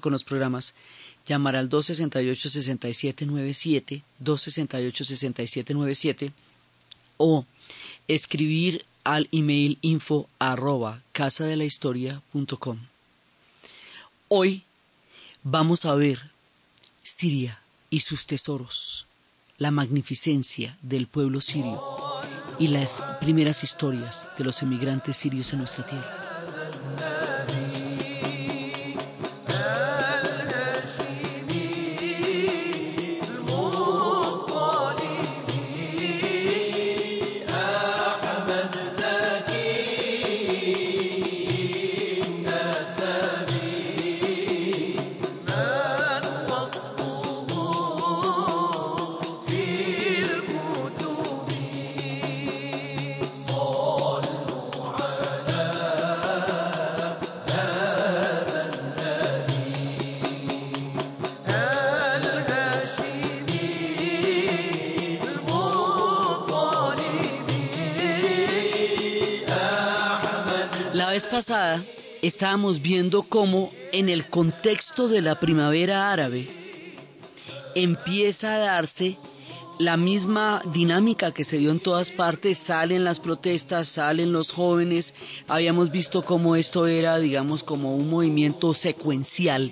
con los programas, llamar al 268-6797, 268-6797 o escribir al email info arroba casadelahistoria.com. Hoy vamos a ver Siria y sus tesoros, la magnificencia del pueblo sirio y las primeras historias de los emigrantes sirios en nuestra tierra. Pasada estábamos viendo cómo en el contexto de la primavera árabe empieza a darse la misma dinámica que se dio en todas partes, salen las protestas, salen los jóvenes, habíamos visto cómo esto era, digamos, como un movimiento secuencial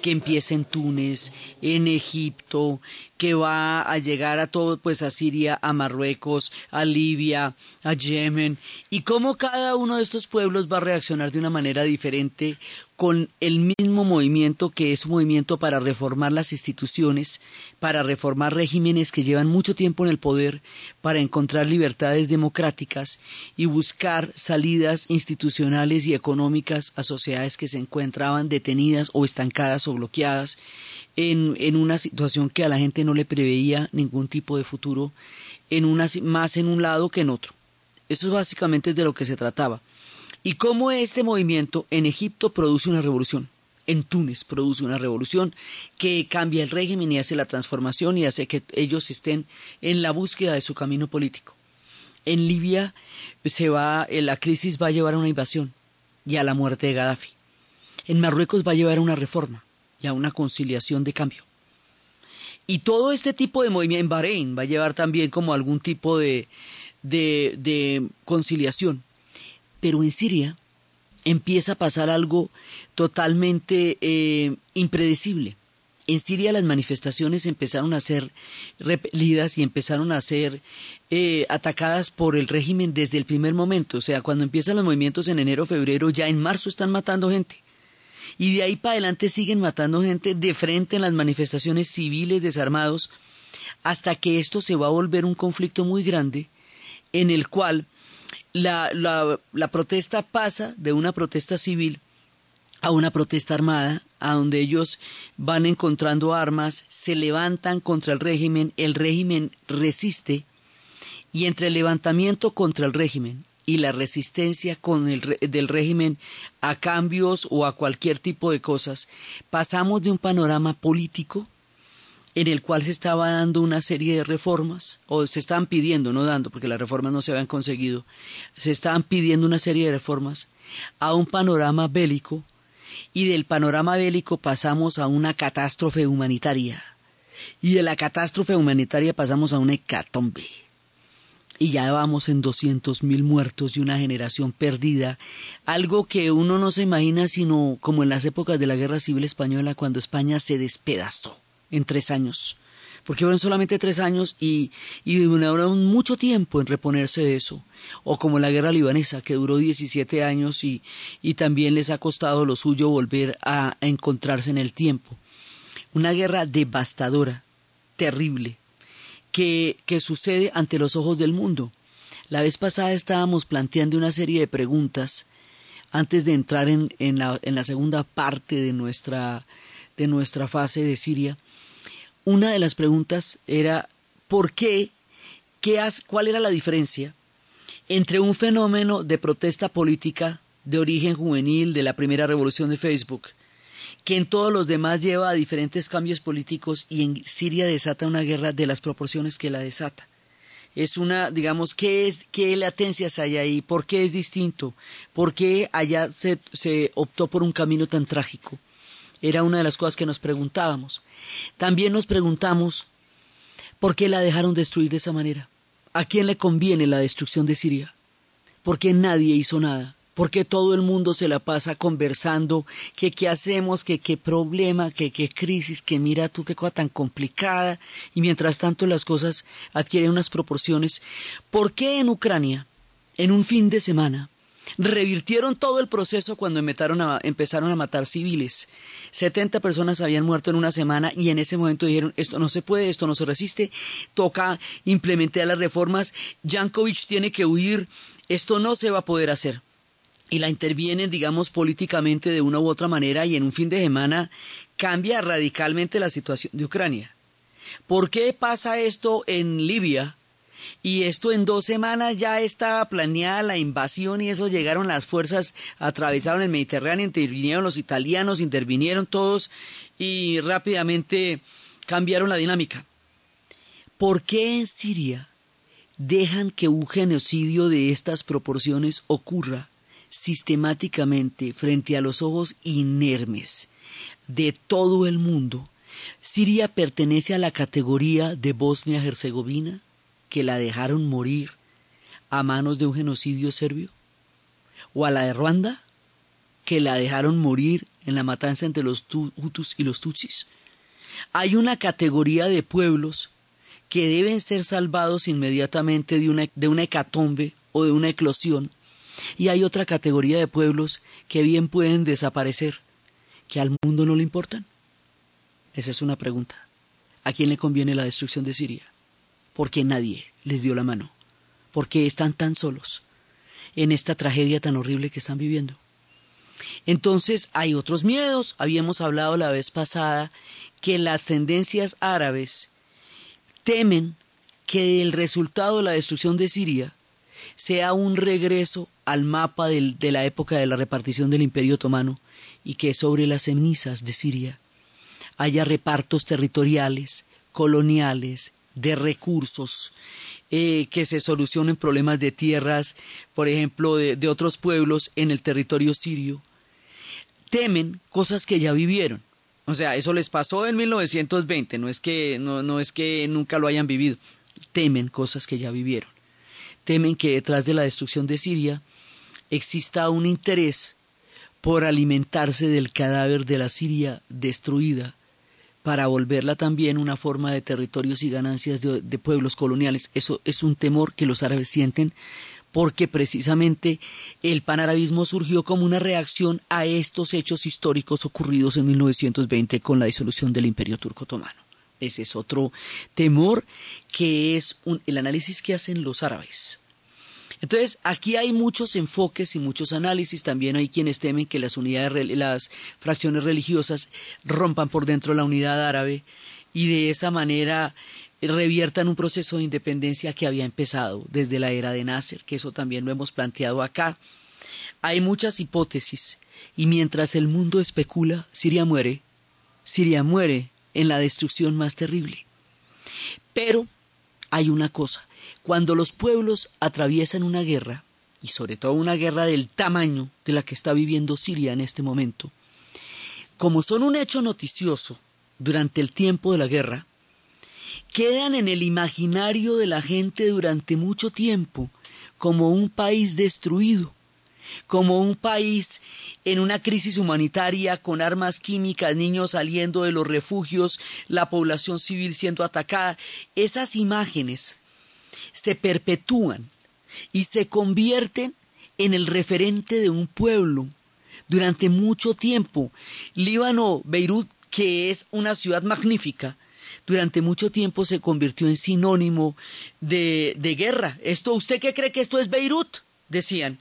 que empieza en Túnez, en Egipto, que va a llegar a todo, pues a Siria, a Marruecos, a Libia, a Yemen, y cómo cada uno de estos pueblos va a reaccionar de una manera diferente con el mismo movimiento que es un movimiento para reformar las instituciones, para reformar regímenes que llevan mucho tiempo en el poder, para encontrar libertades democráticas y buscar salidas institucionales y económicas a sociedades que se encontraban detenidas o estancadas o bloqueadas en, en una situación que a la gente no le preveía ningún tipo de futuro, en una, más en un lado que en otro. Eso básicamente es de lo que se trataba y cómo este movimiento en Egipto produce una revolución. En Túnez produce una revolución que cambia el régimen y hace la transformación y hace que ellos estén en la búsqueda de su camino político. En Libia se va, eh, la crisis va a llevar a una invasión y a la muerte de Gaddafi. En Marruecos va a llevar a una reforma y a una conciliación de cambio. Y todo este tipo de movimiento en Bahrein va a llevar también como algún tipo de, de, de conciliación pero en Siria empieza a pasar algo totalmente eh, impredecible. En Siria las manifestaciones empezaron a ser repelidas y empezaron a ser eh, atacadas por el régimen desde el primer momento. O sea, cuando empiezan los movimientos en enero, febrero, ya en marzo están matando gente. Y de ahí para adelante siguen matando gente de frente en las manifestaciones civiles desarmados, hasta que esto se va a volver un conflicto muy grande en el cual la, la, protesta pasa de una protesta civil a una protesta armada, a donde ellos van encontrando armas, se levantan contra el régimen, el régimen resiste, y entre el levantamiento contra el régimen y la resistencia con el, del régimen a cambios o a cualquier tipo de cosas, pasamos de un panorama político en el cual se estaba dando una serie de reformas, o se estaban pidiendo, no dando, porque las reformas no se habían conseguido, se estaban pidiendo una serie de reformas a un panorama bélico, y del panorama bélico pasamos a una catástrofe humanitaria, y de la catástrofe humanitaria pasamos a una hecatombe. Y ya vamos en doscientos mil muertos y una generación perdida, algo que uno no se imagina sino como en las épocas de la Guerra Civil Española cuando España se despedazó en tres años, porque fueron solamente tres años y, y demoraron mucho tiempo en reponerse de eso, o como la guerra libanesa, que duró 17 años y, y también les ha costado lo suyo volver a, a encontrarse en el tiempo. Una guerra devastadora, terrible, que, que sucede ante los ojos del mundo. La vez pasada estábamos planteando una serie de preguntas antes de entrar en, en, la, en la segunda parte de nuestra, de nuestra fase de Siria una de las preguntas era ¿por qué? qué ¿Cuál era la diferencia entre un fenómeno de protesta política de origen juvenil de la primera revolución de Facebook, que en todos los demás lleva a diferentes cambios políticos y en Siria desata una guerra de las proporciones que la desata? es una, digamos, ¿qué, es, qué latencias hay ahí? ¿Por qué es distinto? ¿Por qué allá se, se optó por un camino tan trágico? Era una de las cosas que nos preguntábamos. También nos preguntamos por qué la dejaron destruir de esa manera. ¿A quién le conviene la destrucción de Siria? ¿Por qué nadie hizo nada? ¿Por qué todo el mundo se la pasa conversando que qué hacemos, que qué problema, que qué crisis, que mira tú qué cosa tan complicada y mientras tanto las cosas adquieren unas proporciones. ¿Por qué en Ucrania, en un fin de semana, revirtieron todo el proceso cuando empezaron a, matar civiles. 70 personas habían muerto en una semana y en ese momento dijeron, esto no se puede, esto no se resiste, toca implementar las reformas, Yankovic tiene que huir, esto no se va a poder hacer. Y la intervienen, digamos, políticamente de una u otra manera y en un fin de semana cambia radicalmente la situación de Ucrania. ¿Por qué pasa esto en Libia? Y esto en dos semanas ya estaba planeada la invasión y eso llegaron las fuerzas, atravesaron el Mediterráneo, intervinieron los italianos, intervinieron todos y rápidamente cambiaron la dinámica. ¿Por qué en Siria dejan que un genocidio de estas proporciones ocurra sistemáticamente frente a los ojos inermes de todo el mundo? ¿Siria pertenece a la categoría de Bosnia-Herzegovina? Que la dejaron morir a manos de un genocidio serbio? ¿O a la de Ruanda, que la dejaron morir en la matanza entre los Hutus y los Tutsis? Hay una categoría de pueblos que deben ser salvados inmediatamente de una, de una hecatombe o de una eclosión, y hay otra categoría de pueblos que bien pueden desaparecer, que al mundo no le importan. Esa es una pregunta. ¿A quién le conviene la destrucción de Siria? Porque nadie les dio la mano, porque están tan solos en esta tragedia tan horrible que están viviendo. Entonces hay otros miedos. Habíamos hablado la vez pasada que las tendencias árabes temen que el resultado de la destrucción de Siria sea un regreso al mapa de la época de la repartición del Imperio Otomano y que sobre las cenizas de Siria haya repartos territoriales, coloniales, de recursos, eh, que se solucionen problemas de tierras, por ejemplo, de, otros pueblos en el territorio sirio, temen cosas que ya vivieron. O sea, eso les pasó en 1920, no es que, no, no es que nunca lo hayan vivido, temen cosas que ya vivieron. Temen que detrás de la destrucción de Siria exista un interés por alimentarse del cadáver de la Siria destruida para volverla también una forma de territorios y ganancias de, pueblos coloniales. Eso es un temor que los árabes sienten porque precisamente el panarabismo surgió como una reacción a estos hechos históricos ocurridos en 1920 con la disolución del Imperio Turco Otomano. Ese es otro temor que es el análisis que hacen los árabes. Entonces, aquí hay muchos enfoques y muchos análisis. También hay quienes temen que las unidades, las fracciones religiosas rompan por dentro la unidad árabe y de esa manera reviertan un proceso de independencia que había empezado desde la era de Nasser, que eso también lo hemos planteado acá. Hay muchas hipótesis y mientras el mundo especula, Siria muere, Siria muere en la destrucción más terrible. Pero hay una cosa, cuando los pueblos atraviesan una guerra, y sobre todo una guerra del tamaño de la que está viviendo Siria en este momento, como son un hecho noticioso durante el tiempo de la guerra, quedan en el imaginario de la gente durante mucho tiempo como un país destruido, como un país en una crisis humanitaria con armas químicas, niños saliendo de los refugios, la población civil siendo atacada. Esas imágenes se perpetúan y se convierten en el referente de un pueblo durante mucho tiempo. Líbano, Beirut, que es una ciudad magnífica, durante mucho tiempo se convirtió en sinónimo de, de guerra. Esto, ¿usted qué cree que esto es Beirut? Decían.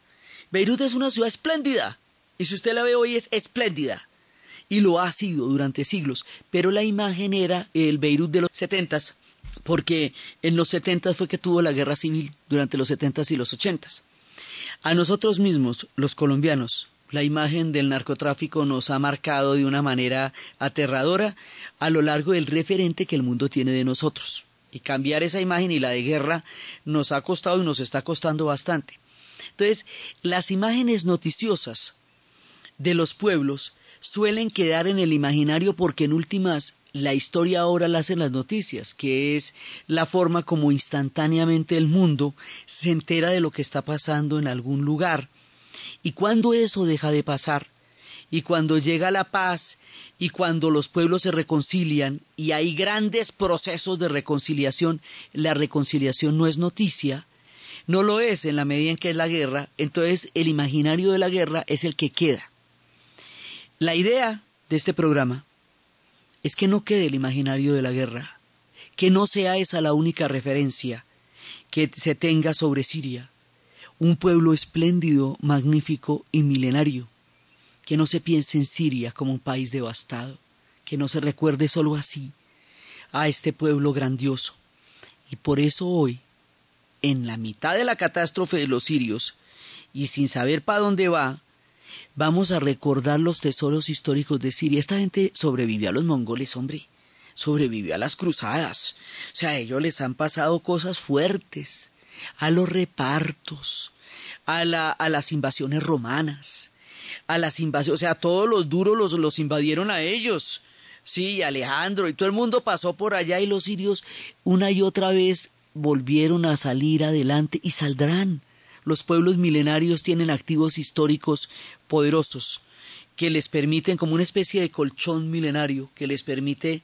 Beirut es una ciudad espléndida. Y si usted la ve hoy es espléndida. Y lo ha sido durante siglos. Pero la imagen era el Beirut de los setentas porque en los 70 fue que tuvo la guerra civil durante los 70 y los 80. A nosotros mismos, los colombianos, la imagen del narcotráfico nos ha marcado de una manera aterradora a lo largo del referente que el mundo tiene de nosotros. Y cambiar esa imagen y la de guerra nos ha costado y nos está costando bastante. Entonces, las imágenes noticiosas de los pueblos suelen quedar en el imaginario porque en últimas la historia ahora la hacen las noticias, que es la forma como instantáneamente el mundo se entera de lo que está pasando en algún lugar. Y cuando eso deja de pasar, y cuando llega la paz, y cuando los pueblos se reconcilian, y hay grandes procesos de reconciliación, la reconciliación no es noticia, no lo es en la medida en que es la guerra, entonces el imaginario de la guerra es el que queda. La idea de este programa es que no quede el imaginario de la guerra, que no sea esa la única referencia que se tenga sobre Siria, un pueblo espléndido, magnífico y milenario, que no se piense en Siria como un país devastado, que no se recuerde solo así a este pueblo grandioso. Y por eso hoy, en la mitad de la catástrofe de los sirios, y sin saber para dónde va, Vamos a recordar los tesoros históricos de Siria. Esta gente sobrevivió a los mongoles, hombre. Sobrevivió a las cruzadas. O sea, a ellos les han pasado cosas fuertes. A los repartos, a, la, a las invasiones romanas, a las invasiones, o sea, todos los duros los, los invadieron a ellos. Sí, Alejandro y todo el mundo pasó por allá y los sirios una y otra vez volvieron a salir adelante y saldrán. Los pueblos milenarios tienen activos históricos poderosos que les permiten, como una especie de colchón milenario, que les permite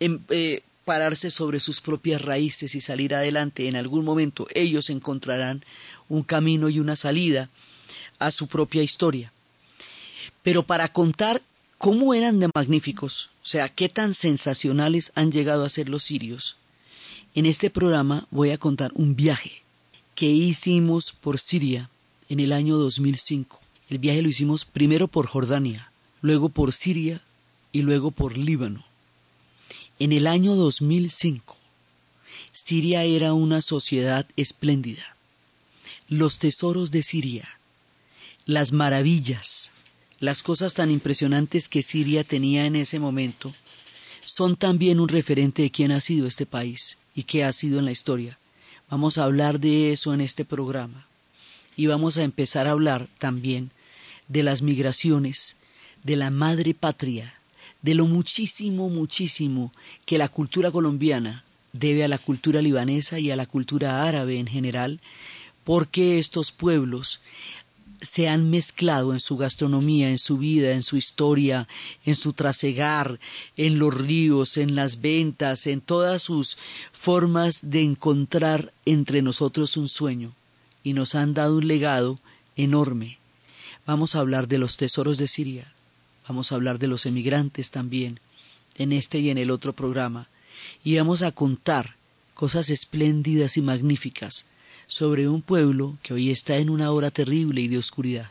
em, eh, pararse sobre sus propias raíces y salir adelante. En algún momento ellos encontrarán un camino y una salida a su propia historia. Pero para contar cómo eran de magníficos, o sea, qué tan sensacionales han llegado a ser los sirios, en este programa voy a contar un viaje que hicimos por Siria en el año 2005. El viaje lo hicimos primero por Jordania, luego por Siria y luego por Líbano. En el año 2005, Siria era una sociedad espléndida. Los tesoros de Siria, las maravillas, las cosas tan impresionantes que Siria tenía en ese momento, son también un referente de quién ha sido este país y qué ha sido en la historia. Vamos a hablar de eso en este programa. Y vamos a empezar a hablar también de las migraciones, de la madre patria, de lo muchísimo, muchísimo que la cultura colombiana debe a la cultura libanesa y a la cultura árabe en general, porque estos pueblos se han mezclado en su gastronomía, en su vida, en su historia, en su trasegar, en los ríos, en las ventas, en todas sus formas de encontrar entre nosotros un sueño, y nos han dado un legado enorme. Vamos a hablar de los tesoros de Siria, vamos a hablar de los emigrantes también, en este y en el otro programa, y vamos a contar cosas espléndidas y magníficas sobre un pueblo que hoy está en una hora terrible y de oscuridad.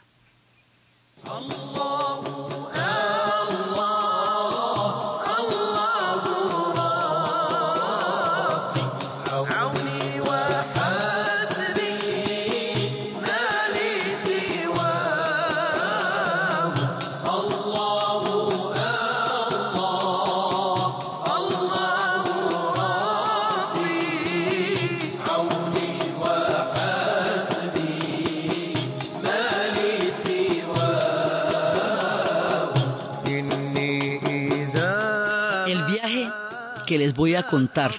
A contar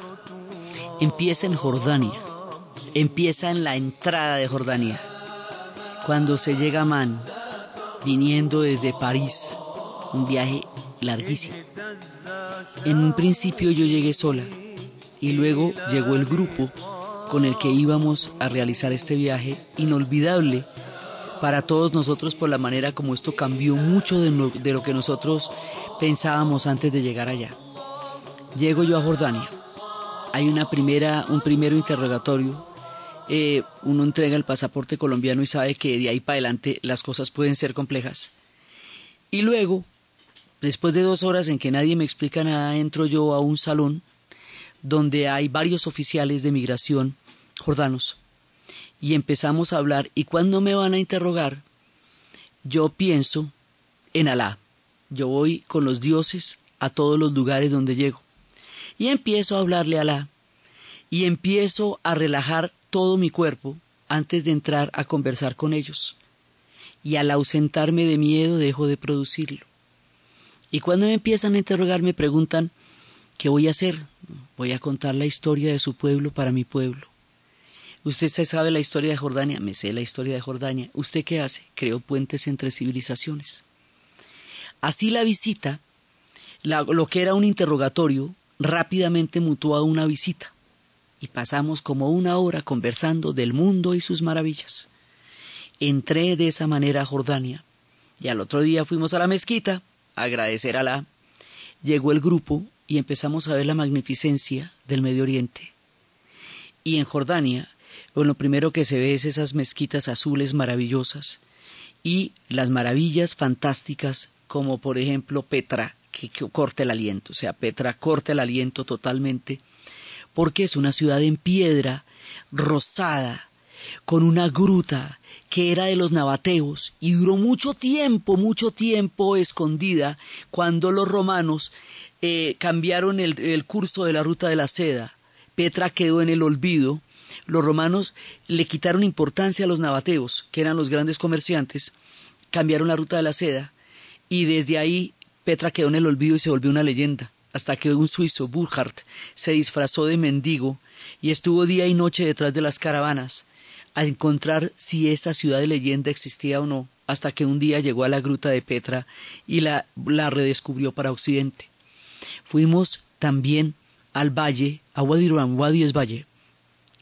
empieza en Jordania, empieza en la entrada de Jordania, cuando se llega a Man, viniendo desde París, un viaje larguísimo. En un principio yo llegué sola y luego llegó el grupo con el que íbamos a realizar este viaje inolvidable para todos nosotros por la manera como esto cambió mucho de de lo que nosotros pensábamos antes de llegar allá. Llego yo a Jordania. Hay una primera, un primero interrogatorio. Eh, uno entrega el pasaporte colombiano y sabe que de ahí para adelante las cosas pueden ser complejas. Y luego, después de dos horas en que nadie me explica nada, entro yo a un salón donde hay varios oficiales de migración jordanos. Y empezamos a hablar y cuando me van a interrogar, yo pienso en Alá. Yo voy con los dioses a todos los lugares donde llego. Y empiezo a hablarle a Alá. Y empiezo a relajar todo mi cuerpo antes de entrar a conversar con ellos. Y al ausentarme de miedo dejo de producirlo. Y cuando me empiezan a interrogar me preguntan, ¿qué voy a hacer? Voy a contar la historia de su pueblo para mi pueblo. ¿Usted se sabe la historia de Jordania? Me sé la historia de Jordania. ¿Usted qué hace? Creo puentes entre civilizaciones. Así la visita, lo que era un interrogatorio, rápidamente mutó a una visita. Y pasamos como una hora conversando del mundo y sus maravillas. Entré de esa manera a Jordania. Y al otro día fuimos a la mezquita a agradecer a la. Llegó el grupo y empezamos a ver la magnificencia del Medio Oriente. Y en Jordania, lo primero que se ve es esas mezquitas azules maravillosas y las maravillas fantásticas como por ejemplo Petra, que, que corta el aliento, o sea, Petra corta el aliento totalmente, porque es una ciudad en piedra, rosada, con una gruta que era de los nabateos y duró mucho tiempo, mucho tiempo escondida cuando los romanos eh, cambiaron el, el curso de la ruta de la seda. Petra quedó en el olvido. Los romanos le quitaron importancia a los nabateos, que eran los grandes comerciantes, cambiaron la ruta de la seda y desde ahí Petra quedó en el olvido y se volvió una leyenda, hasta que un suizo, Burkhardt, se disfrazó de mendigo y estuvo día y noche detrás de las caravanas a encontrar si esa ciudad de leyenda existía o no, hasta que un día llegó a la gruta de Petra y la, la redescubrió para Occidente. Fuimos también al valle, a Wadi Rum, valle,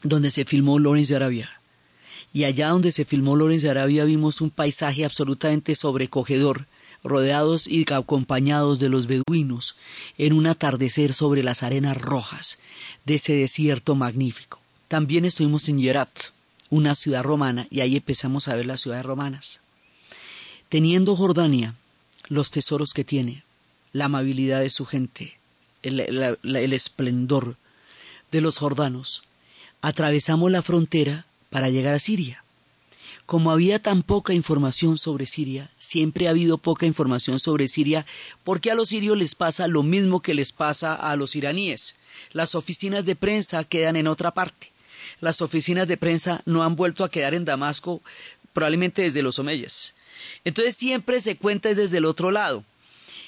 donde se filmó Lawrence de Arabia. Y allá donde se filmó Lawrence de Arabia vimos un paisaje absolutamente sobrecogedor, rodeados y acompañados de los beduinos, en un atardecer sobre las arenas rojas de ese desierto magnífico. También estuvimos en Yerat, una ciudad romana, y ahí empezamos a ver las ciudades romanas. Teniendo Jordania los tesoros que tiene, la amabilidad de su gente, el, el esplendor de los jordanos, atravesamos la frontera para llegar a Siria. Como había tan poca información sobre Siria, siempre ha habido poca información sobre Siria, porque a los sirios les pasa lo mismo que les pasa a los iraníes. Las oficinas de prensa quedan en otra parte. Las oficinas de prensa no han vuelto a quedar en Damasco, probablemente desde los Omeyas. Entonces siempre se cuenta desde el otro lado.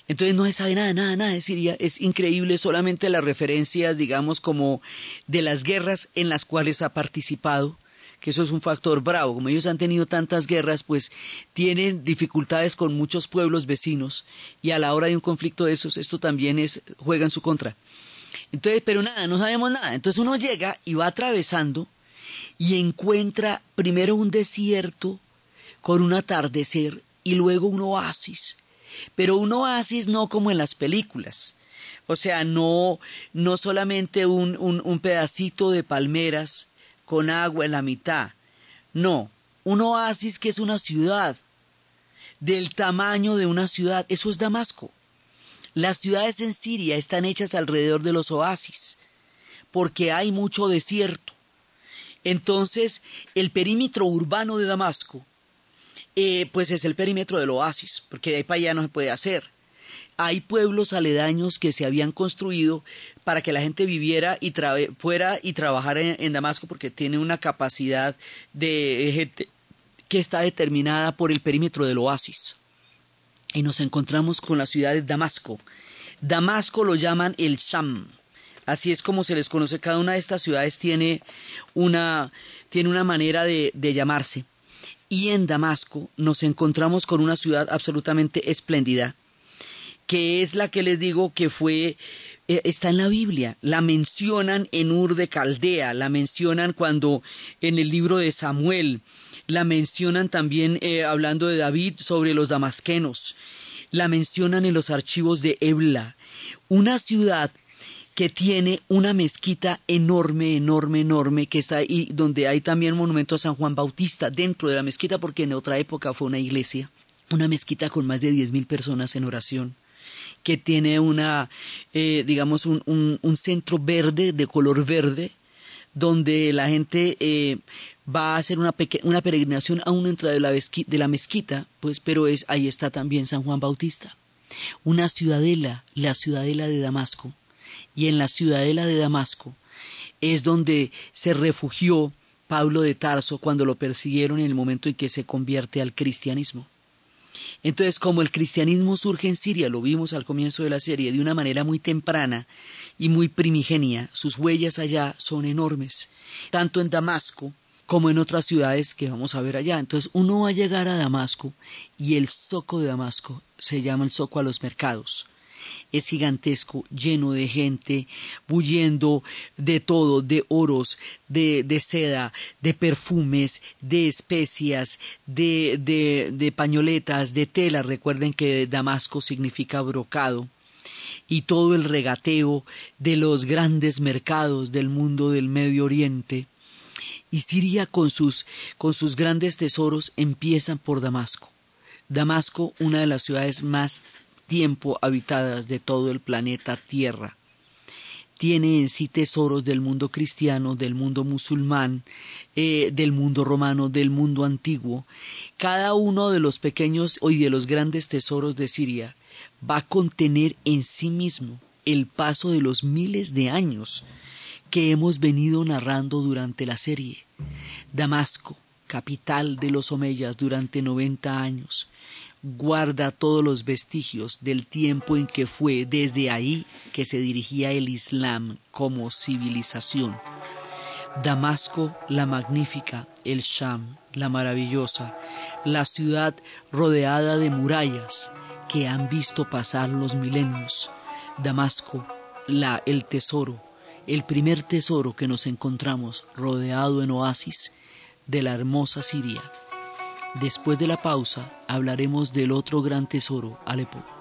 Entonces no se sabe nada, nada, nada de Siria. Es increíble solamente las referencias, digamos, como de las guerras en las cuales ha participado que eso es un factor bravo. Como ellos han tenido tantas guerras, pues tienen dificultades con muchos pueblos vecinos y a la hora de un conflicto de esos, esto también es, juega en su contra. Entonces, pero nada, no sabemos nada. Entonces uno llega y va atravesando y encuentra primero un desierto con un atardecer y luego un oasis. Pero un oasis no como en las películas. O sea, no, no solamente un, un, un pedacito de palmeras con agua en la mitad. No, un oasis que es una ciudad, del tamaño de una ciudad, eso es Damasco. Las ciudades en Siria están hechas alrededor de los oasis, porque hay mucho desierto. Entonces, el perímetro urbano de Damasco, eh, pues es el perímetro del oasis, porque de ahí para allá no se puede hacer hay pueblos aledaños que se habían construido para que la gente viviera y fuera y trabajara en, Damasco porque tiene una capacidad de que está determinada por el perímetro del oasis. Y nos encontramos con la ciudad de Damasco. Damasco lo llaman el Sham. Así es como se les conoce. Cada una de estas ciudades tiene una, tiene una manera de llamarse. Y en Damasco nos encontramos con una ciudad absolutamente espléndida que es la que les digo que fue eh, está en la Biblia, la mencionan en Ur de Caldea, la mencionan cuando en el libro de Samuel, la mencionan también eh, hablando de David sobre los damasquenos, la mencionan en los archivos de Ebla, una ciudad que tiene una mezquita enorme, enorme, enorme, que está ahí, donde hay también monumento a San Juan Bautista dentro de la mezquita, porque en otra época fue una iglesia, una mezquita con más de diez mil personas en oración que tiene una, eh, digamos, un, un, centro verde, de color verde, donde la gente eh, va a hacer una, una peregrinación aún dentro de la, de la mezquita, pues, pero es, ahí está también San Juan Bautista. Una ciudadela, la ciudadela de Damasco. Y en la ciudadela de Damasco es donde se refugió Pablo de Tarso cuando lo persiguieron en el momento en que se convierte al cristianismo. Entonces, como el cristianismo surge en Siria, lo vimos al comienzo de la serie, de una manera muy temprana y muy primigenia, sus huellas allá son enormes, tanto en Damasco como en otras ciudades que vamos a ver allá. Entonces, uno va a llegar a Damasco y el zoco de Damasco se llama el zoco a los mercados es gigantesco, lleno de gente, bulliendo de todo, de oros, de, de seda, de perfumes, de especias, de, de, pañoletas, de tela. Recuerden que Damasco significa brocado y todo el regateo de los grandes mercados del mundo del Medio Oriente. Y Siria con sus, con sus grandes tesoros empiezan por Damasco. Damasco, una de las ciudades más tiempo habitadas de todo el planeta Tierra. Tiene en sí tesoros del mundo cristiano, del mundo musulmán, eh, del mundo romano, del mundo antiguo. Cada uno de los pequeños y de los grandes tesoros de Siria va a contener en sí mismo el paso de los miles de años que hemos venido narrando durante la serie. Damasco, capital de los Omeyas durante noventa años, guarda todos los vestigios del tiempo en que fue desde ahí que se dirigía el Islam como civilización. Damasco la magnífica, el Sham la maravillosa, la ciudad rodeada de murallas que han visto pasar los milenios. Damasco, la el tesoro, el primer tesoro que nos encontramos rodeado en oasis de la hermosa Siria. Después de la pausa hablaremos del otro gran tesoro, Alepo.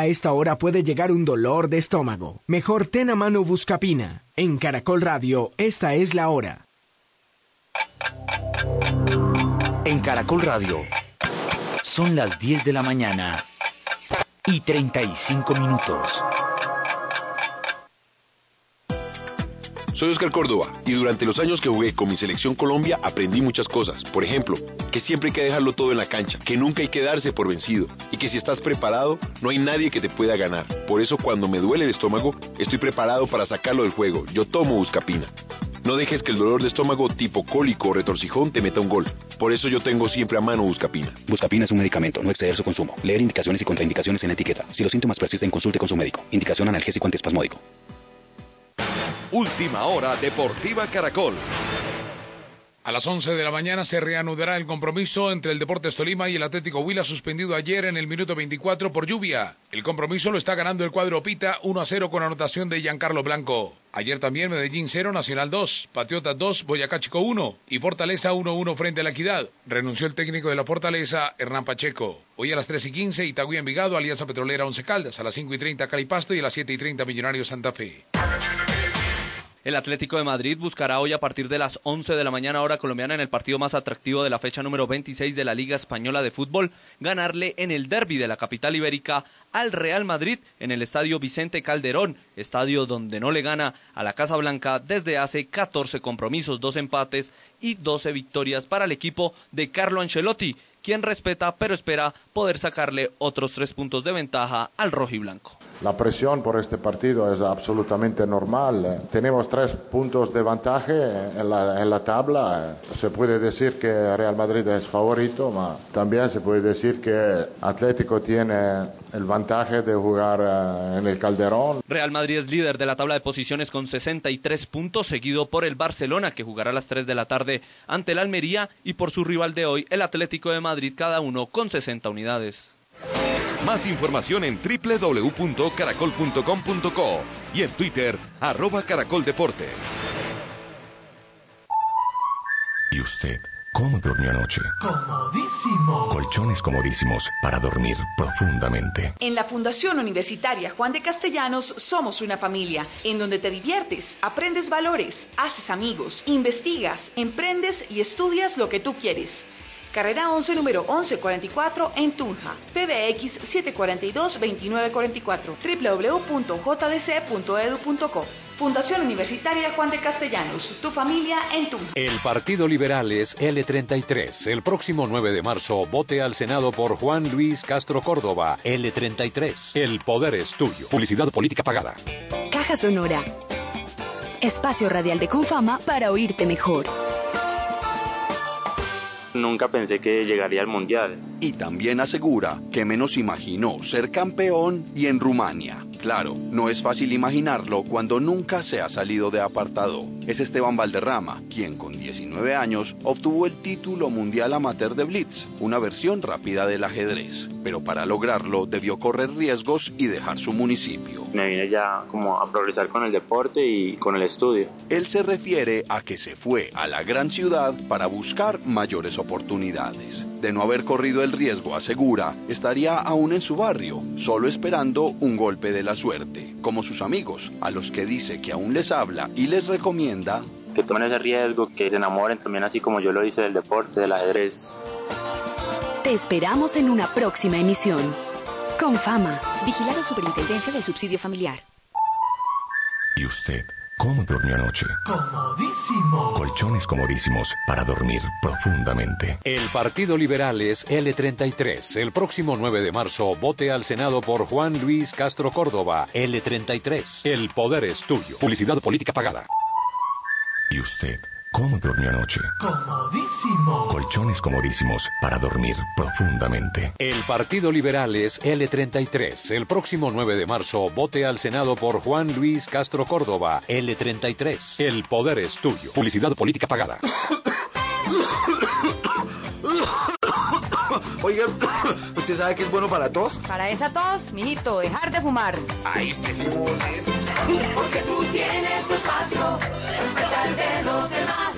A esta hora puede llegar un dolor de estómago. Mejor ten a mano Buscapina. En Caracol Radio, esta es la hora. En Caracol Radio, son las 10 de la mañana y 35 minutos. Soy Oscar Córdoba y durante los años que jugué con mi selección Colombia aprendí muchas cosas. Por ejemplo, que siempre hay que dejarlo todo en la cancha, que nunca hay que darse por vencido y que si estás preparado no hay nadie que te pueda ganar. Por eso cuando me duele el estómago estoy preparado para sacarlo del juego. Yo tomo Buscapina. No dejes que el dolor de estómago tipo cólico o retorcijón te meta un gol. Por eso yo tengo siempre a mano Buscapina. Buscapina es un medicamento, no exceder su consumo. Leer indicaciones y contraindicaciones en la etiqueta. Si los síntomas persisten, consulte con su médico. Indicación analgésico antiespasmódico. Última hora Deportiva Caracol. A las 11 de la mañana se reanudará el compromiso entre el Deportes Tolima y el Atlético Huila suspendido ayer en el minuto 24 por lluvia. El compromiso lo está ganando el cuadro Pita 1 a 0 con anotación de Giancarlo Blanco. Ayer también Medellín 0, Nacional 2, Patriotas 2, Boyacá Chico 1 y Fortaleza 1-1 frente a la Equidad. Renunció el técnico de la Fortaleza, Hernán Pacheco. Hoy a las 3 y 15, Itagüí Envigado, Alianza Petrolera 11 Caldas. A las 5 y 30, Calipasto y a las 7 y 30, Millonarios Santa Fe. El Atlético de Madrid buscará hoy a partir de las 11 de la mañana hora colombiana en el partido más atractivo de la fecha número 26 de la Liga Española de Fútbol, ganarle en el derby de la capital ibérica al Real Madrid en el estadio Vicente Calderón, estadio donde no le gana a la Casa Blanca desde hace 14 compromisos, dos empates y 12 victorias para el equipo de Carlo Ancelotti, quien respeta pero espera poder sacarle otros tres puntos de ventaja al rojo y blanco. La presión por este partido es absolutamente normal. Tenemos tres puntos de ventaja en la, en la tabla. Se puede decir que Real Madrid es favorito, pero también se puede decir que Atlético tiene el vantaje de jugar eh, en el Calderón. Real Madrid es líder de la tabla de posiciones con 63 puntos, seguido por el Barcelona, que jugará a las 3 de la tarde ante el Almería, y por su rival de hoy, el Atlético de Madrid, cada uno con 60 unidades. Más información en www.caracol.com.co y en Twitter, arroba caracoldeportes. ¿Y usted? ¿Cómo durmió anoche? Comodísimo. Colchones comodísimos para dormir profundamente. En la Fundación Universitaria Juan de Castellanos somos una familia en donde te diviertes, aprendes valores, haces amigos, investigas, emprendes y estudias lo que tú quieres. Carrera 11, número 1144 en Tunja. PBX 742-2944. www.jdc.edu.co. Fundación Universitaria Juan de Castellanos, tu familia en tu... El Partido Liberal es L33. El próximo 9 de marzo vote al Senado por Juan Luis Castro Córdoba, L33. El poder es tuyo. Publicidad política pagada. Caja Sonora. Espacio radial de Confama para oírte mejor. Nunca pensé que llegaría al Mundial. Y también asegura que menos imaginó ser campeón y en Rumania. Claro, no es fácil imaginarlo cuando nunca se ha salido de apartado. Es Esteban Valderrama, quien con 19 años obtuvo el título mundial amateur de Blitz, una versión rápida del ajedrez. Pero para lograrlo debió correr riesgos y dejar su municipio. Me vine ya como a progresar con el deporte y con el estudio. Él se refiere a que se fue a la gran ciudad para buscar mayores oportunidades. De no haber corrido el riesgo, asegura, estaría aún en su barrio, solo esperando un golpe de la suerte, como sus amigos, a los que dice que aún les habla y les recomienda que tomen ese riesgo, que se enamoren también así como yo lo hice del deporte, del ajedrez. Te esperamos en una próxima emisión. Con fama. Vigilado Superintendencia del Subsidio Familiar. ¿Y usted? ¿Cómo durmió anoche? Comodísimo. Colchones comodísimos para dormir profundamente. El Partido Liberal es L33. El próximo 9 de marzo vote al Senado por Juan Luis Castro Córdoba, L33. El poder es tuyo. Publicidad política pagada. ¿Y usted? ¿Cómo durmió anoche? Comodísimo. Colchones comodísimos para dormir profundamente. El Partido Liberal es L33. El próximo 9 de marzo vote al Senado por Juan Luis Castro Córdoba, L33. El poder es tuyo. Publicidad política pagada. Oiga, ¿usted sabe que es bueno para tos? Para esa tos, mijito, dejar de fumar. Ahí este sí Porque tú tienes tu espacio, respeta el de los demás.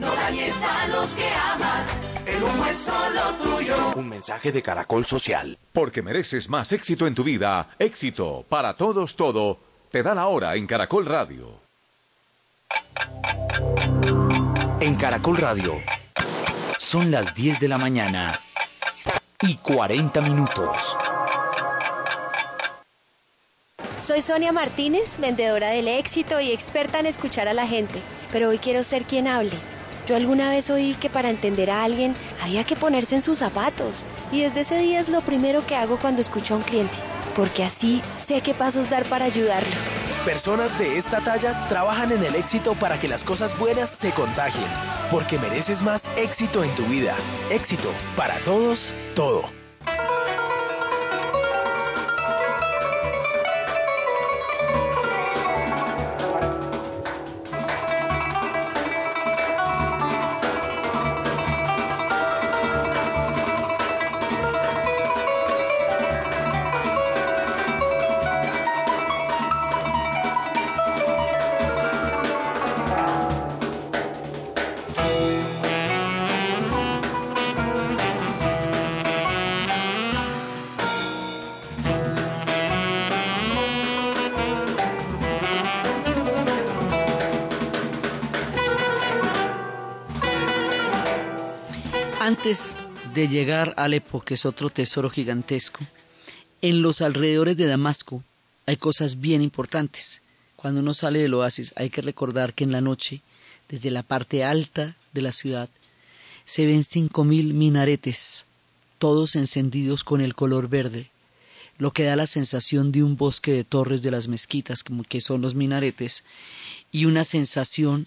No dañes a los que amas, el humo es solo tuyo. Un mensaje de Caracol Social. Porque mereces más éxito en tu vida, éxito para todos todo, te da la hora en Caracol Radio. En Caracol Radio son las 10 de la mañana y 40 minutos. Soy Sonia Martínez, vendedora del éxito y experta en escuchar a la gente, pero hoy quiero ser quien hable. Yo alguna vez oí que para entender a alguien había que ponerse en sus zapatos y desde ese día es lo primero que hago cuando escucho a un cliente, porque así sé qué pasos dar para ayudarlo. Personas de esta talla trabajan en el éxito para que las cosas buenas se contagien, porque mereces más éxito en tu vida. Éxito para todos, todo. De llegar a Alepo, que es otro tesoro gigantesco, en los alrededores de Damasco hay cosas bien importantes. Cuando uno sale del oasis hay que recordar que en la noche, desde la parte alta de la ciudad, se ven cinco mil minaretes, todos encendidos con el color verde, lo que da la sensación de un bosque de torres de las mezquitas, como que son los minaretes, y una sensación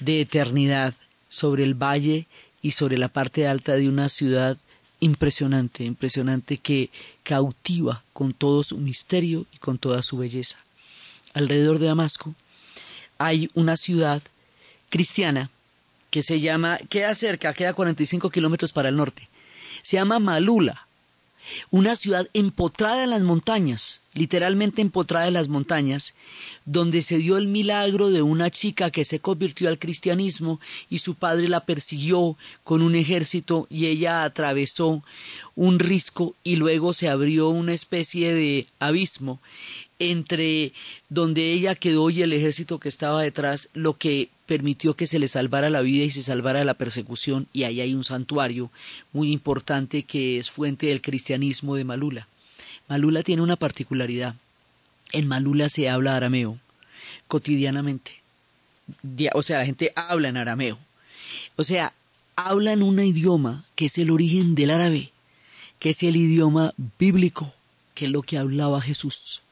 de eternidad sobre el valle y sobre la parte alta de una ciudad impresionante, impresionante que cautiva con todo su misterio y con toda su belleza. Alrededor de Damasco hay una ciudad cristiana que se llama, queda cerca, queda 45 kilómetros para el norte, se llama Malula, una ciudad empotrada en las montañas, literalmente empotrada en las montañas, donde se dio el milagro de una chica que se convirtió al cristianismo y su padre la persiguió con un ejército y ella atravesó un risco y luego se abrió una especie de abismo entre donde ella quedó y el ejército que estaba detrás, lo que permitió que se le salvara la vida y se salvara de la persecución, y ahí hay un santuario muy importante que es fuente del cristianismo de Malula. Malula tiene una particularidad. En Malula se habla arameo. cotidianamente. O sea, la gente habla en arameo. O sea, hablan un idioma que es el origen del árabe, que es el idioma bíblico, que es lo que hablaba Jesús.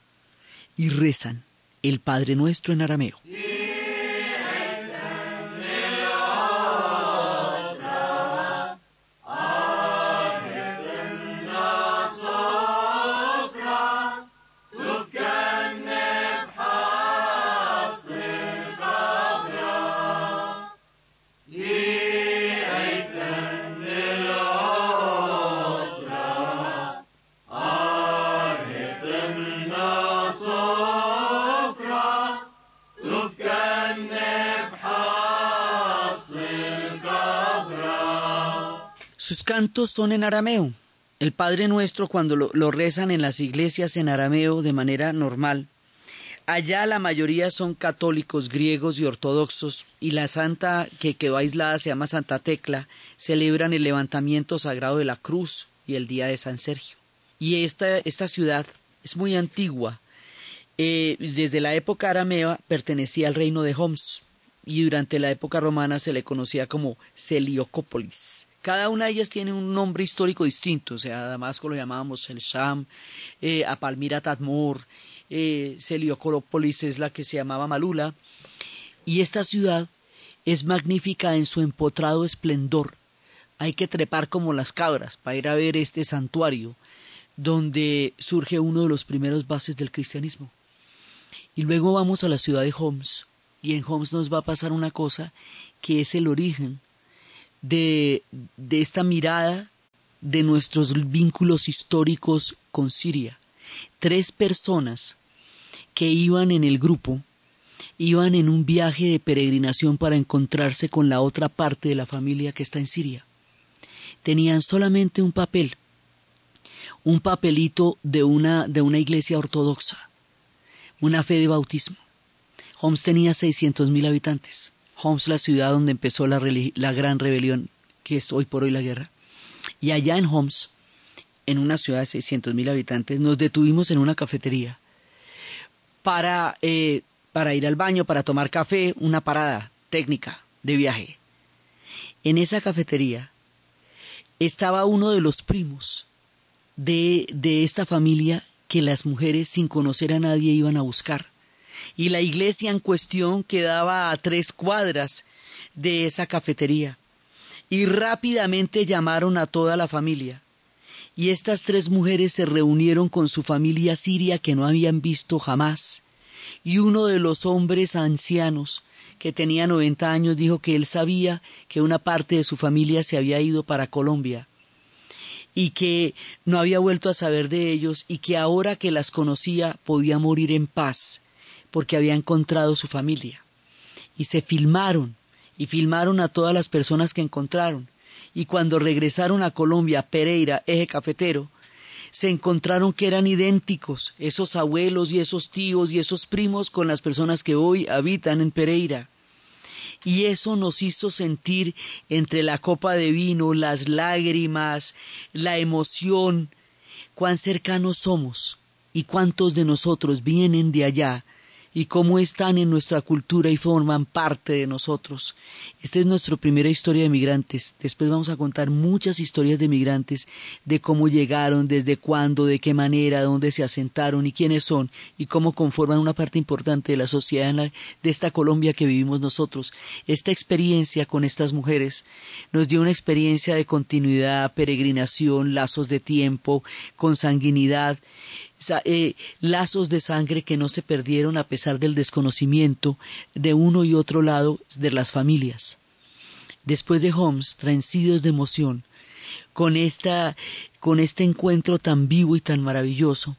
Y rezan el Padre Nuestro en arameo. Cantos son en arameo. El Padre Nuestro, cuando lo, rezan en las iglesias en arameo de manera normal, allá la mayoría son católicos, griegos y ortodoxos, y la santa que quedó aislada se llama Santa Tecla, celebran el levantamiento sagrado de la cruz y el día de San Sergio. Y esta, esta ciudad es muy antigua. Eh, desde la época aramea pertenecía al reino de Homs, y durante la época romana se le conocía como Celiocópolis. Cada una de ellas tiene un nombre histórico distinto, o sea, a Damasco lo llamábamos el Sham, eh, a Palmira Tadmor, eh, es la que se llamaba Malula, y esta ciudad es magnífica en su empotrado esplendor. Hay que trepar como las cabras para ir a ver este santuario, donde surge uno de los primeros bases del cristianismo. Y luego vamos a la ciudad de Homs, y en Homs nos va a pasar una cosa que es el origen de, de esta mirada de nuestros vínculos históricos con Siria. Tres personas que iban en el grupo, iban en un viaje de peregrinación para encontrarse con la otra parte de la familia que está en Siria. Tenían solamente un papel, un papelito de una, de una iglesia ortodoxa, una fe de bautismo. Homs tenía seiscientos mil habitantes. Homs, la ciudad donde empezó la, gran rebelión, que es hoy por hoy la guerra. Y allá en Homs, en una ciudad de 600 mil habitantes, nos detuvimos en una cafetería para, eh, para ir al baño, para tomar café, una parada técnica de viaje. En esa cafetería estaba uno de los primos de, de esta familia que las mujeres sin conocer a nadie iban a buscar y la iglesia en cuestión quedaba a tres cuadras de esa cafetería. Y rápidamente llamaron a toda la familia. Y estas tres mujeres se reunieron con su familia siria que no habían visto jamás. Y uno de los hombres ancianos, que tenía noventa años, dijo que él sabía que una parte de su familia se había ido para Colombia y que no había vuelto a saber de ellos y que ahora que las conocía podía morir en paz porque había encontrado su familia. Y se filmaron, y filmaron a todas las personas que encontraron. Y cuando regresaron a Colombia, Pereira, eje cafetero, se encontraron que eran idénticos esos abuelos y esos tíos y esos primos con las personas que hoy habitan en Pereira. Y eso nos hizo sentir entre la copa de vino, las lágrimas, la emoción, cuán cercanos somos y cuántos de nosotros vienen de allá y cómo están en nuestra cultura y forman parte de nosotros. Esta es nuestra primera historia de migrantes. Después vamos a contar muchas historias de migrantes, de cómo llegaron, desde cuándo, de qué manera, dónde se asentaron y quiénes son y cómo conforman una parte importante de la sociedad de esta Colombia que vivimos nosotros. Esta experiencia con estas mujeres nos dio una experiencia de continuidad, peregrinación, lazos de tiempo, consanguinidad eh, lazos de sangre que no se perdieron a pesar del desconocimiento de uno y otro lado de las familias. Después de Holmes, transidos de emoción, con, esta, con este encuentro tan vivo y tan maravilloso,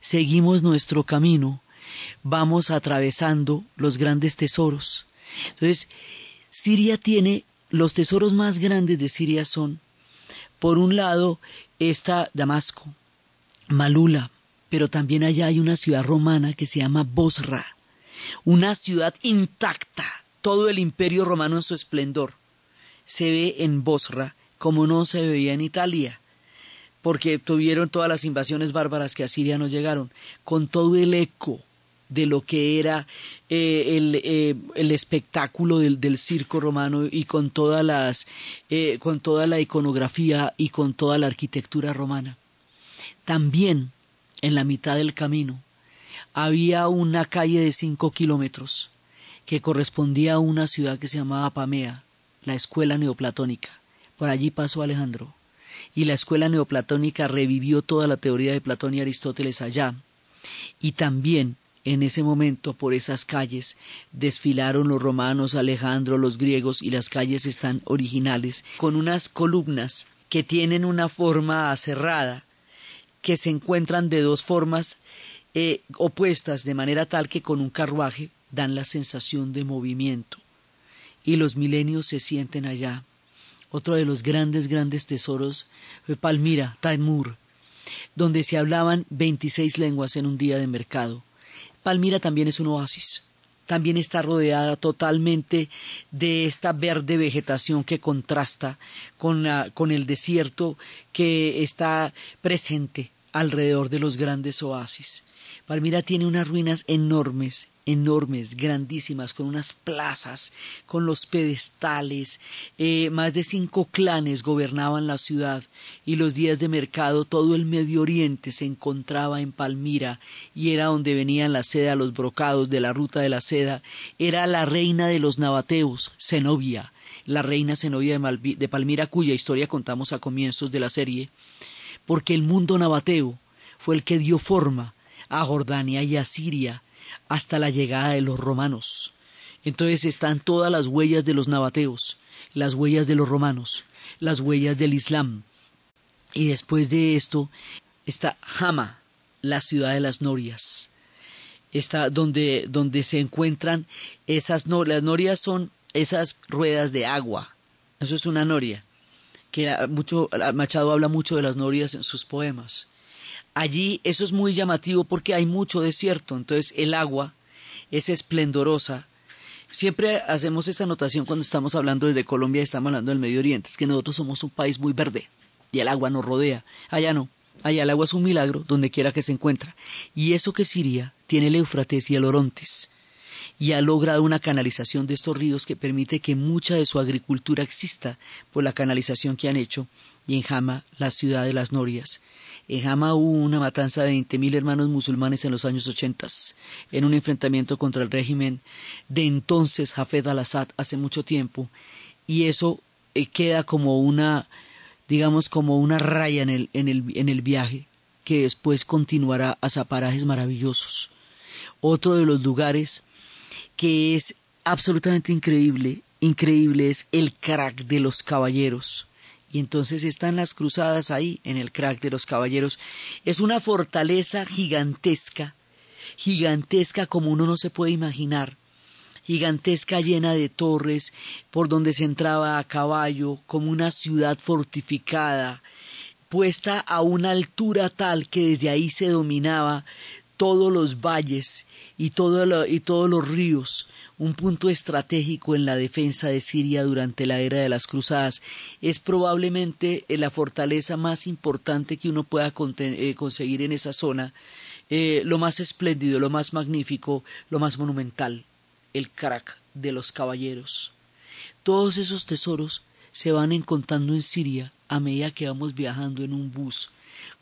seguimos nuestro camino, vamos atravesando los grandes tesoros. Entonces, Siria tiene, los tesoros más grandes de Siria son, por un lado, está Damasco, Malula, pero también allá hay una ciudad romana que se llama Bosra, una ciudad intacta, todo el imperio romano en su esplendor. Se ve en Bosra como no se veía en Italia, porque tuvieron todas las invasiones bárbaras que a Siria no llegaron, con todo el eco de lo que era eh, el, eh, el, espectáculo del, del, circo romano y con todas las eh, con toda la iconografía y con toda la arquitectura romana. También en la mitad del camino había una calle de cinco kilómetros que correspondía a una ciudad que se llamaba Pamea, la escuela neoplatónica. Por allí pasó Alejandro. Y la escuela neoplatónica revivió toda la teoría de Platón y Aristóteles allá. Y también en ese momento por esas calles desfilaron los romanos, Alejandro, los griegos y las calles están originales con unas columnas que tienen una forma aserrada que se encuentran de dos formas eh, opuestas de manera tal que con un carruaje dan la sensación de movimiento y los milenios se sienten allá. Otro de los grandes, grandes tesoros fue Palmira, Taimur, donde se hablaban veintiséis lenguas en un día de mercado. Palmira también es un oasis. También está rodeada totalmente de esta verde vegetación que contrasta con, la, con el desierto que está presente alrededor de los grandes oasis. Palmira tiene unas ruinas enormes, enormes, grandísimas, con unas plazas, con los pedestales. Eh, más de cinco clanes gobernaban la ciudad y los días de mercado todo el Medio Oriente se encontraba en Palmira y era donde venían la seda, los brocados de la ruta de la seda. Era la reina de los nabateos, Zenobia, la reina Zenobia de, de Palmira, cuya historia contamos a comienzos de la serie, porque el mundo nabateo fue el que dio forma a Jordania y a Siria hasta la llegada de los romanos. Entonces están todas las huellas de los nabateos, las huellas de los romanos, las huellas del Islam. Y después de esto está Hama, la ciudad de las norias. Está donde, donde se encuentran esas norias. Las norias son esas ruedas de agua. Eso es una noria. Que mucho, Machado habla mucho de las norias en sus poemas. Allí eso es muy llamativo porque hay mucho desierto, entonces el agua es esplendorosa. Siempre hacemos esa anotación cuando estamos hablando desde Colombia y estamos hablando del Medio Oriente, es que nosotros somos un país muy verde y el agua nos rodea. Allá no, allá el agua es un milagro donde quiera que se encuentra. Y eso que Siria tiene el Éufrates y el Orontes y ha logrado una canalización de estos ríos que permite que mucha de su agricultura exista por la canalización que han hecho y en Jama, la ciudad de las Norias. En hubo una matanza de veinte mil hermanos musulmanes en los años ochentas, en un enfrentamiento contra el régimen de entonces Hafez al-Assad hace mucho tiempo, y eso eh, queda como una, digamos, como una raya en el, en el, en el viaje, que después continuará a parajes maravillosos. Otro de los lugares que es absolutamente increíble, increíble es el crack de los caballeros y entonces están las cruzadas ahí en el crack de los caballeros. Es una fortaleza gigantesca, gigantesca como uno no se puede imaginar, gigantesca llena de torres, por donde se entraba a caballo, como una ciudad fortificada, puesta a una altura tal que desde ahí se dominaba todos los valles y, y todos los ríos, un punto estratégico en la defensa de Siria durante la era de las cruzadas, es probablemente eh, la fortaleza más importante que uno pueda eh, conseguir en esa zona, eh, lo más espléndido, lo más magnífico, lo más monumental, el crack de los caballeros. Todos esos tesoros se van encontrando en Siria a medida que vamos viajando en un bus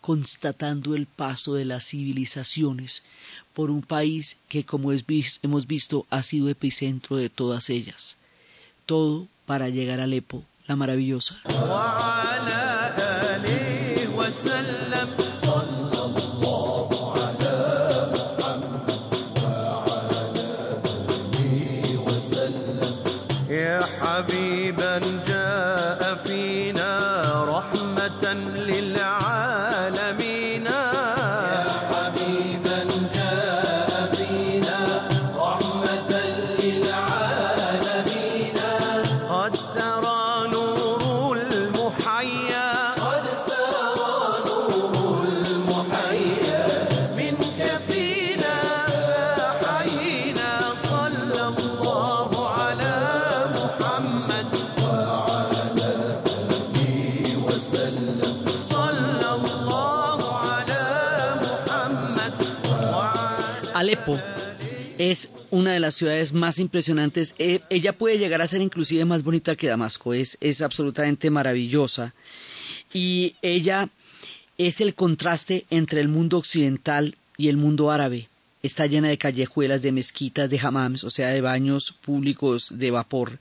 constatando el paso de las civilizaciones por un país que, como hemos visto, ha sido epicentro de todas ellas. Todo para llegar a Alepo, la maravillosa. Una de las ciudades más impresionantes. Eh, ella puede llegar a ser inclusive más bonita que Damasco. Es, es absolutamente maravillosa. Y ella es el contraste entre el mundo occidental y el mundo árabe. Está llena de callejuelas, de mezquitas, de hammams, o sea, de baños públicos de vapor,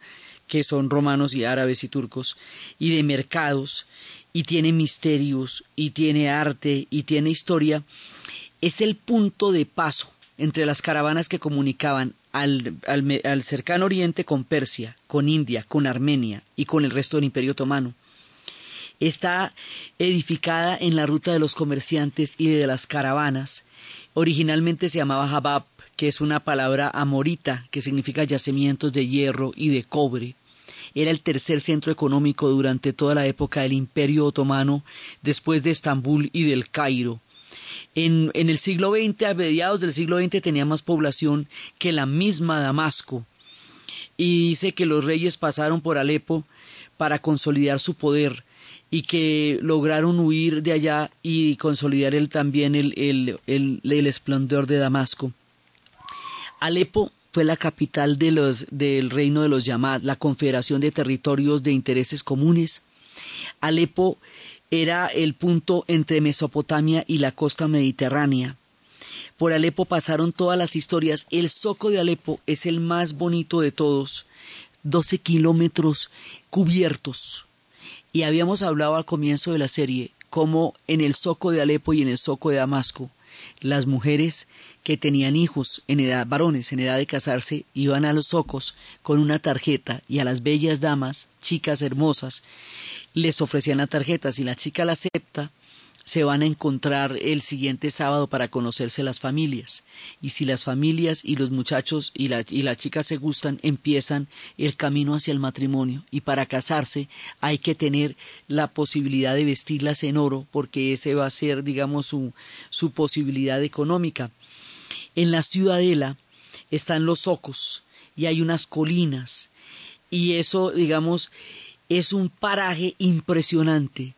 que son romanos y árabes y turcos, y de mercados, y tiene misterios, y tiene arte, y tiene historia. Es el punto de paso entre las caravanas que comunicaban al, cercano oriente con Persia, con India, con Armenia y con el resto del imperio otomano. Está edificada en la ruta de los comerciantes y de las caravanas. Originalmente se llamaba Habab, que es una palabra amorita que significa yacimientos de hierro y de cobre. Era el tercer centro económico durante toda la época del Imperio Otomano, después de Estambul y del Cairo. En, en, el siglo XX, a mediados del siglo XX, tenía más población que la misma Damasco. Y dice que los reyes pasaron por Alepo para consolidar su poder y que lograron huir de allá y consolidar también el, el, el, esplendor de Damasco. Alepo fue la capital de los, del reino de los Yamad, la confederación de territorios de intereses comunes. Alepo era el punto entre Mesopotamia y la costa mediterránea. Por Alepo pasaron todas las historias. El Soco de Alepo es el más bonito de todos. Doce kilómetros cubiertos y habíamos hablado al comienzo de la serie cómo en el Soco de Alepo y en el Soco de Damasco las mujeres que tenían hijos en edad varones en edad de casarse iban a los socos con una tarjeta y a las bellas damas, chicas hermosas, les ofrecían la tarjeta. Si la chica la acepta, se van a encontrar el siguiente sábado para conocerse las familias. Y si las familias y los muchachos y la, y la chica se gustan, empiezan el camino hacia el matrimonio. Y para casarse hay que tener la posibilidad de vestirlas en oro, porque ese va a ser, digamos, su, su posibilidad económica. En la ciudadela están los ocos y hay unas colinas. Y eso, digamos, es un paraje impresionante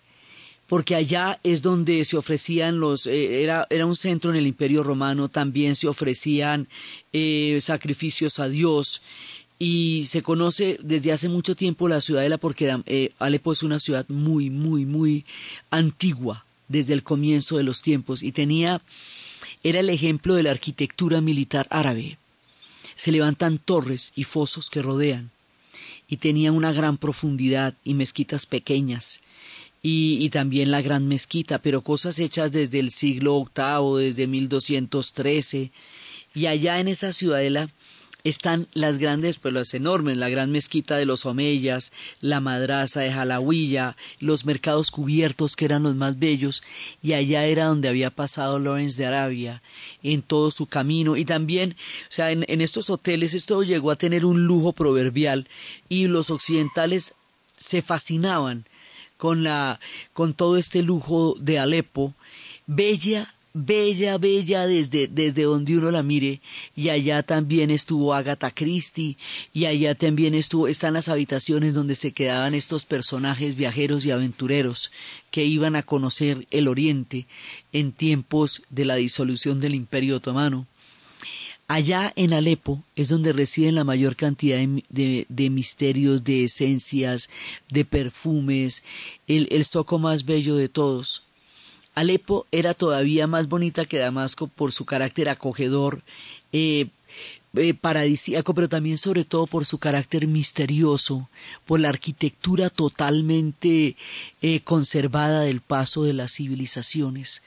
porque allá es donde se ofrecían los, eh, era, era un centro en el Imperio Romano, también se ofrecían eh, sacrificios a Dios y se conoce desde hace mucho tiempo la ciudadela porque eh, Alepo es una ciudad muy, muy, muy antigua desde el comienzo de los tiempos y tenía, era el ejemplo de la arquitectura militar árabe. Se levantan torres y fosos que rodean y tenía una gran profundidad y mezquitas pequeñas y, también la gran mezquita, pero cosas hechas desde el siglo VIII, desde 1213. Y allá en esa ciudadela están las grandes, pues las enormes, la gran mezquita de los Omeyas, la madraza de Jalahuilla, los mercados cubiertos que eran los más bellos, y allá era donde había pasado Lawrence de Arabia en todo su camino, y también, o sea, en, en estos hoteles esto llegó a tener un lujo proverbial, y los occidentales se fascinaban con la con todo este lujo de Alepo, bella bella, bella desde, desde donde uno la mire, y allá también estuvo Agatha Christie, y allá también estuvo, están las habitaciones donde se quedaban estos personajes viajeros y aventureros que iban a conocer el Oriente en tiempos de la disolución del Imperio Otomano. Allá en Alepo es donde residen la mayor cantidad de, misterios, de esencias, de perfumes, el, el soco más bello de todos. Alepo era todavía más bonita que Damasco por su carácter acogedor, eh, eh, paradisíaco, pero también sobre todo por su carácter misterioso, por la arquitectura totalmente eh, conservada del paso de las civilizaciones.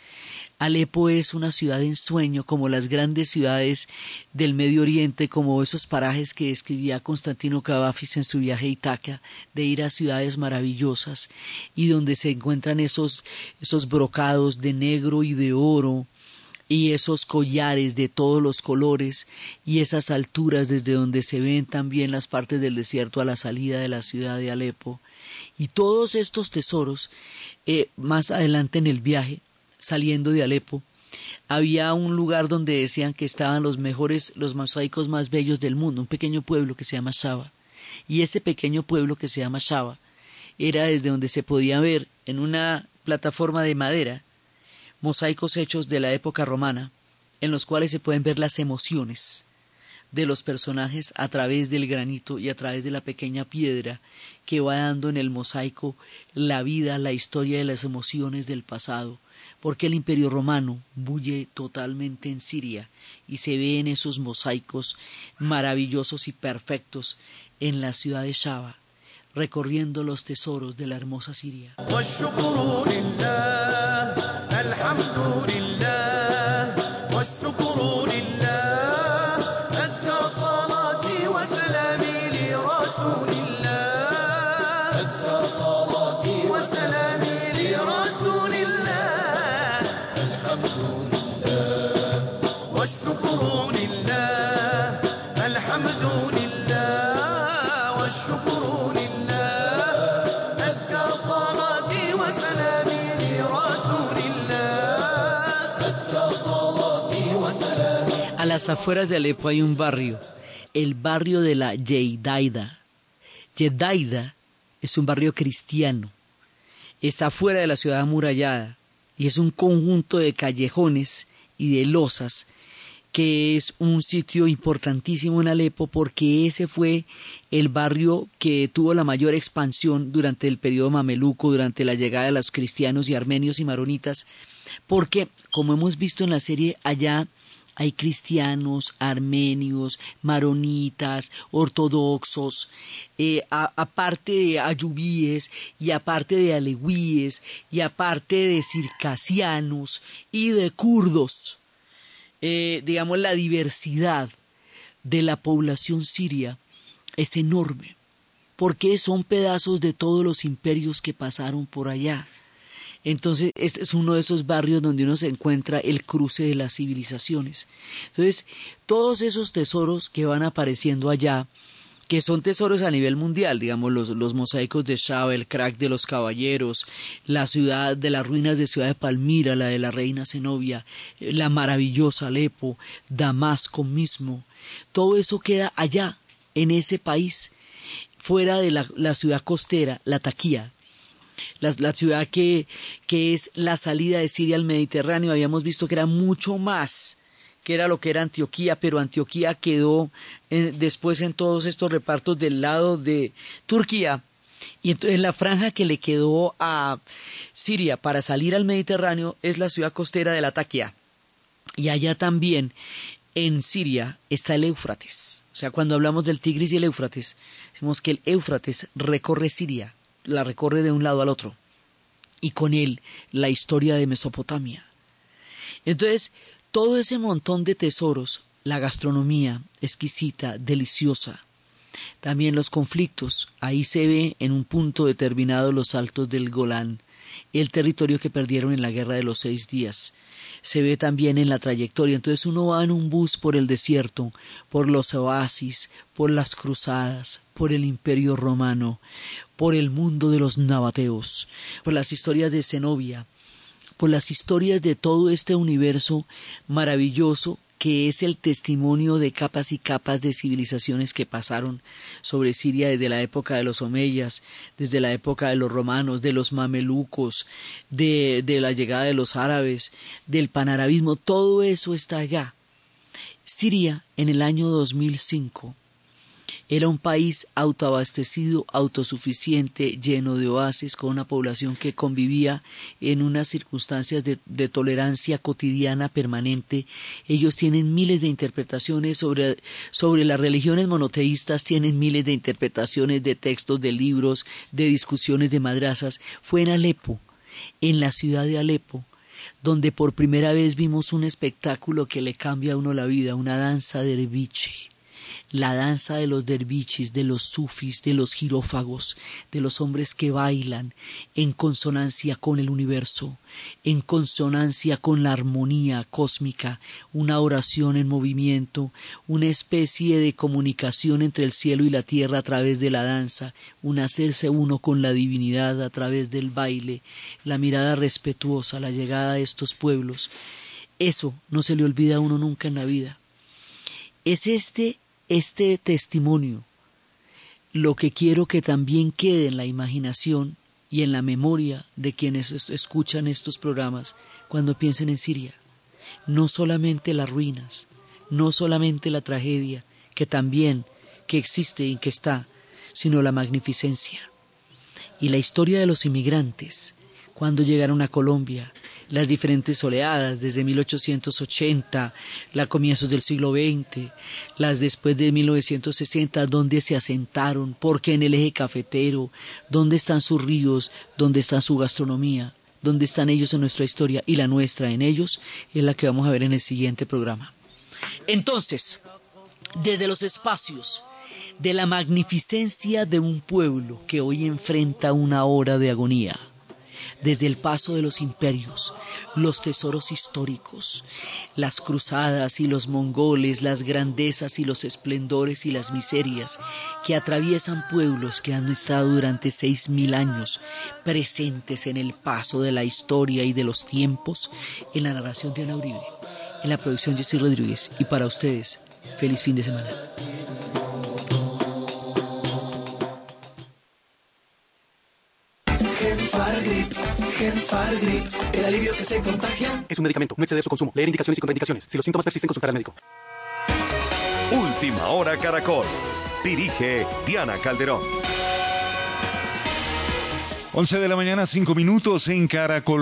Alepo es una ciudad en sueño, como las grandes ciudades del Medio Oriente, como esos parajes que escribía Constantino Cavafis en su viaje a Itaca, de ir a ciudades maravillosas y donde se encuentran esos, esos brocados de negro y de oro, y esos collares de todos los colores y esas alturas desde donde se ven también las partes del desierto a la salida de la ciudad de Alepo. Y todos estos tesoros, eh, más adelante en el viaje, saliendo de Alepo, había un lugar donde decían que estaban los mejores, los mosaicos más bellos del mundo, un pequeño pueblo que se llama Shaba. Y ese pequeño pueblo que se llama Shaba era desde donde se podía ver en una plataforma de madera mosaicos hechos de la época romana, en los cuales se pueden ver las emociones, de los personajes a través del granito y a través de la pequeña piedra que va dando en el mosaico la vida, la historia de las emociones del pasado, porque el imperio romano bulle totalmente en Siria y se ve en esos mosaicos maravillosos y perfectos en la ciudad de Shaba, recorriendo los tesoros de la hermosa Siria. Afueras de Alepo hay un barrio, el barrio de la Yedaida. Yedaida es un barrio cristiano. Está fuera de la ciudad amurallada y es un conjunto de callejones y de losas que es un sitio importantísimo en Alepo porque ese fue el barrio que tuvo la mayor expansión durante el periodo mameluco, durante la llegada de los cristianos y armenios y maronitas, porque, como hemos visto en la serie, allá hay cristianos, armenios, maronitas, ortodoxos, eh, aparte de ayubíes y aparte de aleguíes y aparte de circasianos y de kurdos. Eh, digamos, la diversidad de la población siria es enorme, porque son pedazos de todos los imperios que pasaron por allá. Entonces, este es uno de esos barrios donde uno se encuentra el cruce de las civilizaciones. Entonces, todos esos tesoros que van apareciendo allá, que son tesoros a nivel mundial, digamos, los, los mosaicos de Shaba, el crack de los caballeros, la ciudad de las ruinas de Ciudad de Palmira, la de la reina Zenobia, la maravillosa Alepo, Damasco mismo, todo eso queda allá, en ese país, fuera de la, la ciudad costera, la Taquía, la, la, ciudad que, es la salida de Siria al Mediterráneo, habíamos visto que era mucho más que era lo que era Antioquía, pero Antioquía quedó eh, después en todos estos repartos del lado de Turquía. Y entonces la franja que le quedó a Siria para salir al Mediterráneo es la ciudad costera de Latakia. Y allá también, en Siria, está el Éufrates. O sea, cuando hablamos del Tigris y el Éufrates, decimos que el Éufrates recorre Siria, la recorre de un lado al otro. Y con él la historia de Mesopotamia. Entonces, todo ese montón de tesoros, la gastronomía exquisita, deliciosa, también los conflictos, ahí se ve en un punto determinado los altos del Golán, el territorio que perdieron en la guerra de los seis días. Se ve también en la trayectoria. Entonces uno va en un bus por el desierto, por los oasis, por las cruzadas, por el imperio romano, por el mundo de los nabateos, por las historias de Zenobia, por las historias de todo este universo maravilloso que es el testimonio de capas y capas de civilizaciones que pasaron sobre Siria desde la época de los Omeyas, desde la época de los romanos, de los mamelucos, de, de la llegada de los árabes, del panarabismo, todo eso está allá. Siria en el año 2005 era un país autoabastecido, autosuficiente, lleno de oasis, con una población que convivía en unas circunstancias de, tolerancia cotidiana permanente. Ellos tienen miles de interpretaciones sobre, sobre las religiones monoteístas, tienen miles de interpretaciones de textos, de libros, de discusiones de madrazas. Fue en Alepo, en la ciudad de Alepo, donde por primera vez vimos un espectáculo que le cambia a uno la vida, una danza de derviche la danza de los derviches, de los sufis, de los girófagos, de los hombres que bailan en consonancia con el universo, en consonancia con la armonía cósmica, una oración en movimiento, una especie de comunicación entre el cielo y la tierra a través de la danza, un hacerse uno con la divinidad a través del baile, la mirada respetuosa, la llegada de estos pueblos. Eso no se le olvida a uno nunca en la vida. Es este este testimonio lo que quiero que también quede en la imaginación y en la memoria de quienes escuchan estos programas cuando piensen en Siria. No solamente las ruinas, no solamente la tragedia que también, que existe y que está, sino la magnificencia. Y la historia de los inmigrantes, cuando llegaron a Colombia, las diferentes oleadas desde 1880, la comienzos del siglo XX, las después de 1960, donde se asentaron, porque en el eje cafetero, dónde están sus ríos, dónde está su gastronomía, dónde están ellos en nuestra historia y la nuestra en ellos, es la que vamos a ver en el siguiente programa. Entonces, desde los espacios de la magnificencia de un pueblo que hoy enfrenta una hora de agonía, desde el paso de los imperios, los tesoros históricos, las cruzadas y los mongoles, las grandezas y los esplendores y las miserias que atraviesan pueblos que han estado durante seis mil años presentes en el paso de la historia y de los tiempos, en la narración de Ana Uribe, en la producción de Jessy Rodríguez y para ustedes, feliz fin de semana. Genfargrip, Genfargrip, el alivio que se contagia. Es un medicamento, no exceder su consumo. Leer indicaciones y contraindicaciones. Si los síntomas persisten, consultar al médico. Última hora Caracol. Dirige Diana Calderón. 11 de la mañana, 5 minutos en Caracol.